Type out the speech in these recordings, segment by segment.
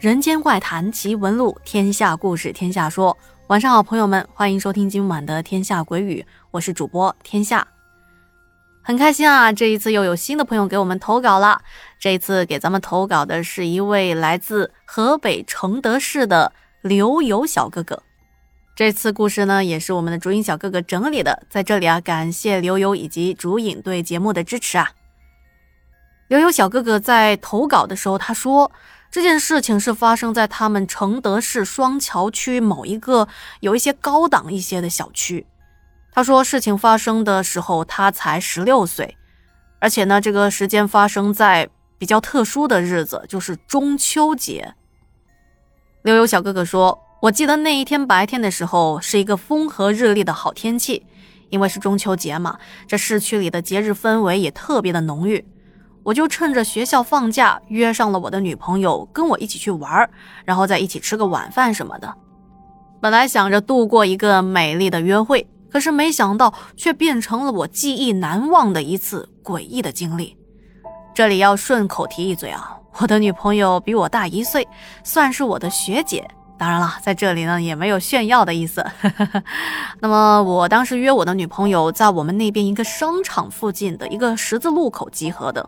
人间怪谈奇闻录，天下故事天下说。晚上好，朋友们，欢迎收听今晚的《天下鬼语》，我是主播天下。很开心啊，这一次又有新的朋友给我们投稿了。这一次给咱们投稿的是一位来自河北承德市的刘游小哥哥。这次故事呢，也是我们的主影小哥哥整理的，在这里啊，感谢刘游以及主影对节目的支持啊。刘游小哥哥在投稿的时候，他说这件事情是发生在他们承德市双桥区某一个有一些高档一些的小区。他说事情发生的时候他才十六岁，而且呢，这个时间发生在比较特殊的日子，就是中秋节。刘游小哥哥说：“我记得那一天白天的时候是一个风和日丽的好天气，因为是中秋节嘛，这市区里的节日氛围也特别的浓郁。”我就趁着学校放假，约上了我的女朋友跟我一起去玩，然后再一起吃个晚饭什么的。本来想着度过一个美丽的约会，可是没想到却变成了我记忆难忘的一次诡异的经历。这里要顺口提一嘴啊，我的女朋友比我大一岁，算是我的学姐。当然了，在这里呢也没有炫耀的意思。那么我当时约我的女朋友在我们那边一个商场附近的一个十字路口集合的。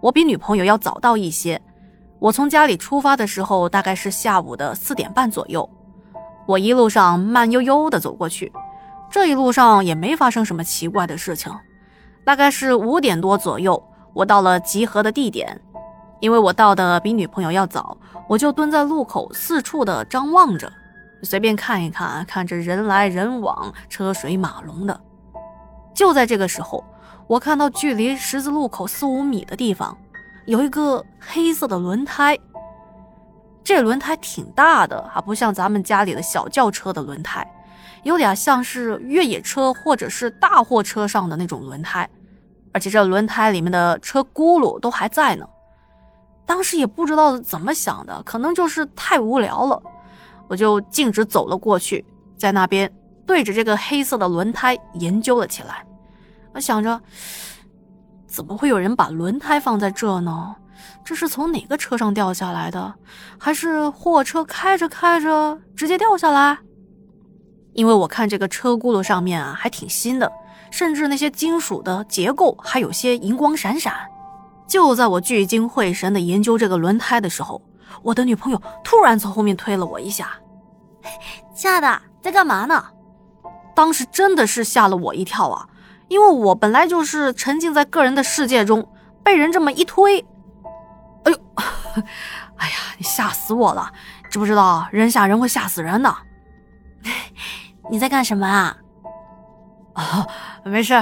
我比女朋友要早到一些，我从家里出发的时候大概是下午的四点半左右。我一路上慢悠悠的走过去，这一路上也没发生什么奇怪的事情。大概是五点多左右，我到了集合的地点。因为我到的比女朋友要早，我就蹲在路口四处的张望着，随便看一看，看着人来人往，车水马龙的。就在这个时候。我看到距离十字路口四五米的地方，有一个黑色的轮胎。这轮胎挺大的，还不像咱们家里的小轿车的轮胎，有点像是越野车或者是大货车上的那种轮胎。而且这轮胎里面的车轱辘都还在呢。当时也不知道怎么想的，可能就是太无聊了，我就径直走了过去，在那边对着这个黑色的轮胎研究了起来。我想着，怎么会有人把轮胎放在这呢？这是从哪个车上掉下来的？还是货车开着开着直接掉下来？因为我看这个车轱辘上面啊还挺新的，甚至那些金属的结构还有些银光闪闪。就在我聚精会神的研究这个轮胎的时候，我的女朋友突然从后面推了我一下：“亲爱的，在干嘛呢？”当时真的是吓了我一跳啊！因为我本来就是沉浸在个人的世界中，被人这么一推，哎呦，哎呀，你吓死我了！知不知道人吓人会吓死人的？你在干什么啊？啊，没事，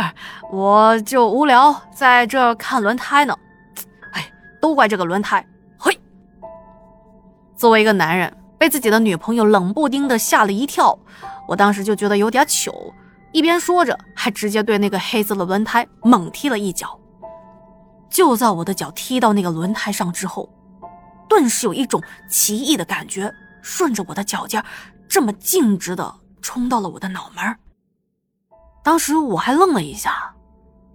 我就无聊，在这看轮胎呢。哎，都怪这个轮胎！嘿，作为一个男人，被自己的女朋友冷不丁的吓了一跳，我当时就觉得有点糗。一边说着，还直接对那个黑色的轮胎猛踢了一脚。就在我的脚踢到那个轮胎上之后，顿时有一种奇异的感觉顺着我的脚尖，这么径直的冲到了我的脑门。当时我还愣了一下，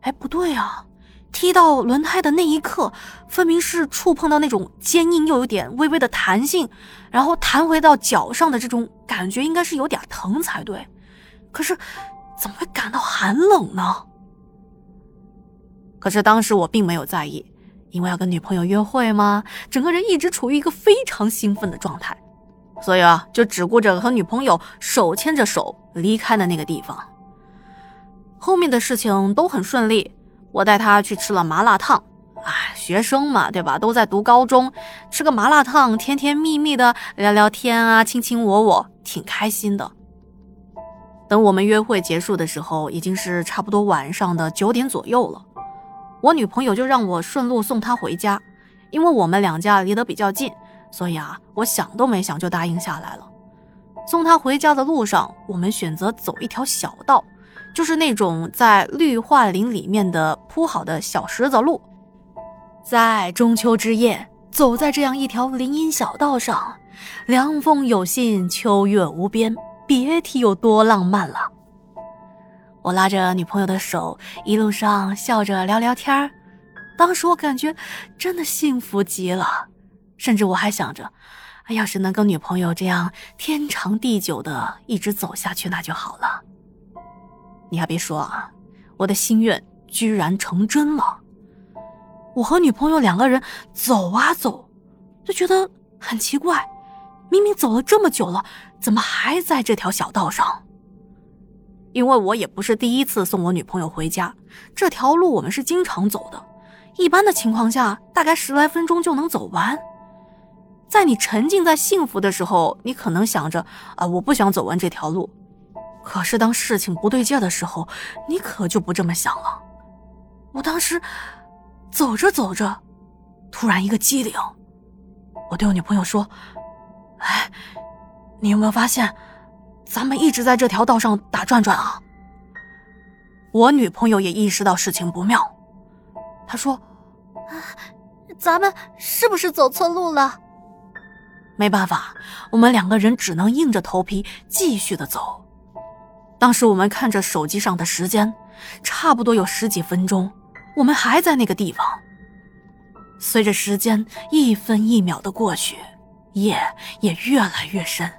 哎，不对啊！踢到轮胎的那一刻，分明是触碰到那种坚硬又有点微微的弹性，然后弹回到脚上的这种感觉，应该是有点疼才对。可是。怎么会感到寒冷呢？可是当时我并没有在意，因为要跟女朋友约会嘛，整个人一直处于一个非常兴奋的状态，所以啊，就只顾着和女朋友手牵着手离开了那个地方。后面的事情都很顺利，我带她去吃了麻辣烫。哎，学生嘛，对吧？都在读高中，吃个麻辣烫，甜甜蜜蜜的聊聊天啊，卿卿我我，挺开心的。等我们约会结束的时候，已经是差不多晚上的九点左右了。我女朋友就让我顺路送她回家，因为我们两家离得比较近，所以啊，我想都没想就答应下来了。送她回家的路上，我们选择走一条小道，就是那种在绿化林里面的铺好的小石子路。在中秋之夜，走在这样一条林荫小道上，凉风有信，秋月无边。别提有多浪漫了。我拉着女朋友的手，一路上笑着聊聊天。当时我感觉真的幸福极了，甚至我还想着，要是能跟女朋友这样天长地久的一直走下去，那就好了。你还别说啊，我的心愿居然成真了。我和女朋友两个人走啊走，就觉得很奇怪，明明走了这么久了，怎么还在这条小道上？因为我也不是第一次送我女朋友回家，这条路我们是经常走的，一般的情况下大概十来分钟就能走完。在你沉浸在幸福的时候，你可能想着啊，我不想走完这条路。可是当事情不对劲的时候，你可就不这么想了。我当时走着走着，突然一个机灵，我对我女朋友说：“哎，你有没有发现？”咱们一直在这条道上打转转啊！我女朋友也意识到事情不妙，她说：“啊咱们是不是走错路了？”没办法，我们两个人只能硬着头皮继续的走。当时我们看着手机上的时间，差不多有十几分钟，我们还在那个地方。随着时间一分一秒的过去，夜也越来越深。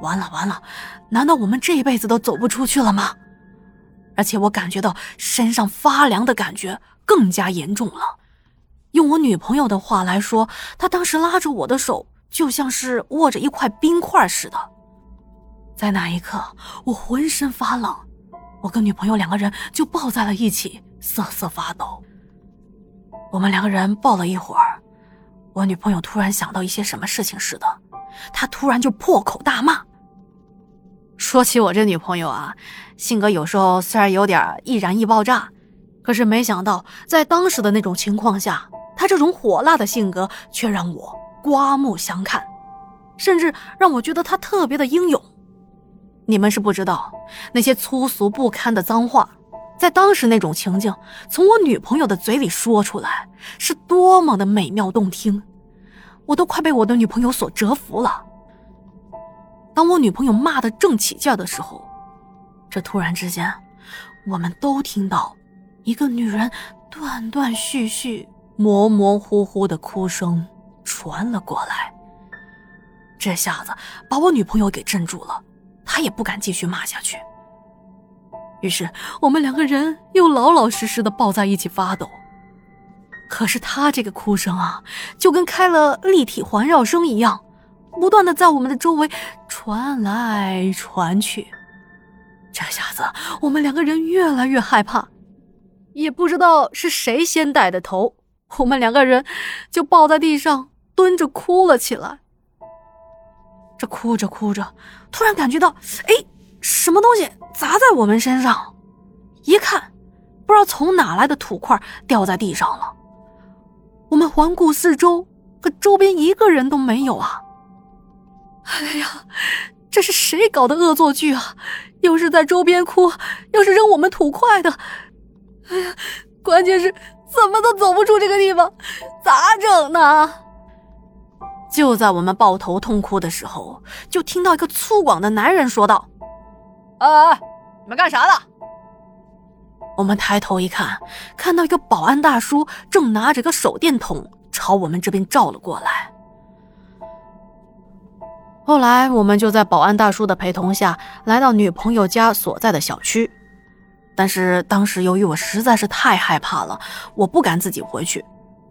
完了完了，难道我们这一辈子都走不出去了吗？而且我感觉到身上发凉的感觉更加严重了。用我女朋友的话来说，她当时拉着我的手，就像是握着一块冰块似的。在那一刻，我浑身发冷，我跟女朋友两个人就抱在了一起，瑟瑟发抖。我们两个人抱了一会儿，我女朋友突然想到一些什么事情似的，她突然就破口大骂。说起我这女朋友啊，性格有时候虽然有点易燃易爆炸，可是没想到在当时的那种情况下，她这种火辣的性格却让我刮目相看，甚至让我觉得她特别的英勇。你们是不知道，那些粗俗不堪的脏话，在当时那种情境从我女朋友的嘴里说出来，是多么的美妙动听，我都快被我的女朋友所折服了。当我女朋友骂的正起劲的时候，这突然之间，我们都听到一个女人断断续续、模模糊糊的哭声传了过来。这下子把我女朋友给镇住了，她也不敢继续骂下去。于是我们两个人又老老实实的抱在一起发抖。可是他这个哭声啊，就跟开了立体环绕声一样。不断的在我们的周围传来传去，这下子我们两个人越来越害怕，也不知道是谁先带的头，我们两个人就抱在地上蹲着哭了起来。这哭着哭着，突然感觉到，哎，什么东西砸在我们身上，一看，不知道从哪来的土块掉在地上了。我们环顾四周，可周边一个人都没有啊。哎呀，这是谁搞的恶作剧啊？又是在周边哭，又是扔我们土块的。哎呀，关键是怎么都走不出这个地方，咋整呢？就在我们抱头痛哭的时候，就听到一个粗犷的男人说道：“哎哎，你们干啥的？”我们抬头一看，看到一个保安大叔正拿着个手电筒朝我们这边照了过来。后来，我们就在保安大叔的陪同下来到女朋友家所在的小区。但是当时由于我实在是太害怕了，我不敢自己回去，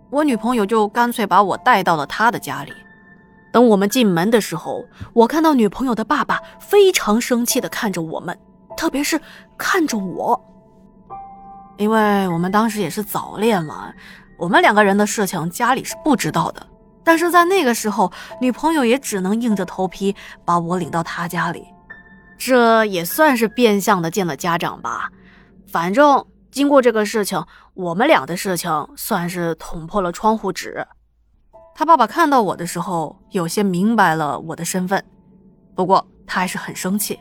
我女朋友就干脆把我带到了她的家里。等我们进门的时候，我看到女朋友的爸爸非常生气的看着我们，特别是看着我，因为我们当时也是早恋嘛，我们两个人的事情家里是不知道的。但是在那个时候，女朋友也只能硬着头皮把我领到她家里，这也算是变相的见了家长吧。反正经过这个事情，我们俩的事情算是捅破了窗户纸。他爸爸看到我的时候，有些明白了我的身份，不过他还是很生气，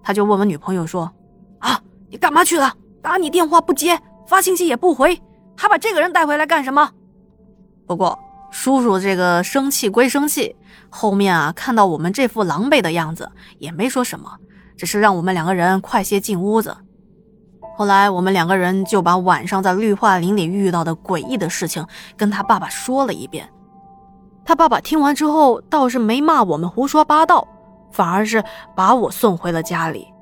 他就问我女朋友说：“啊，你干嘛去了？打你电话不接，发信息也不回，还把这个人带回来干什么？”不过。叔叔这个生气归生气，后面啊看到我们这副狼狈的样子，也没说什么，只是让我们两个人快些进屋子。后来我们两个人就把晚上在绿化林里遇到的诡异的事情跟他爸爸说了一遍。他爸爸听完之后倒是没骂我们胡说八道，反而是把我送回了家里。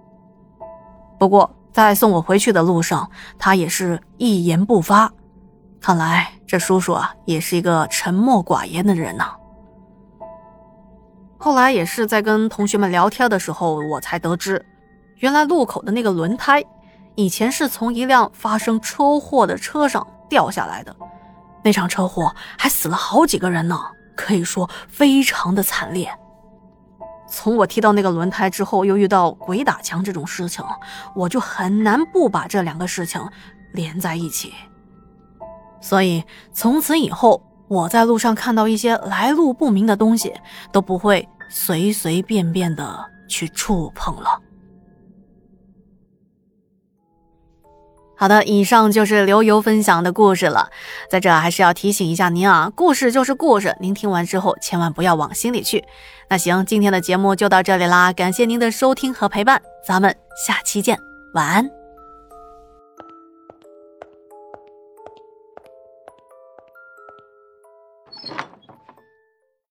不过在送我回去的路上，他也是一言不发。看来这叔叔啊，也是一个沉默寡言的人呢。后来也是在跟同学们聊天的时候，我才得知，原来路口的那个轮胎，以前是从一辆发生车祸的车上掉下来的。那场车祸还死了好几个人呢，可以说非常的惨烈。从我踢到那个轮胎之后，又遇到鬼打墙这种事情，我就很难不把这两个事情连在一起。所以从此以后，我在路上看到一些来路不明的东西，都不会随随便便的去触碰了。好的，以上就是刘游分享的故事了。在这还是要提醒一下您啊，故事就是故事，您听完之后千万不要往心里去。那行，今天的节目就到这里啦，感谢您的收听和陪伴，咱们下期见，晚安。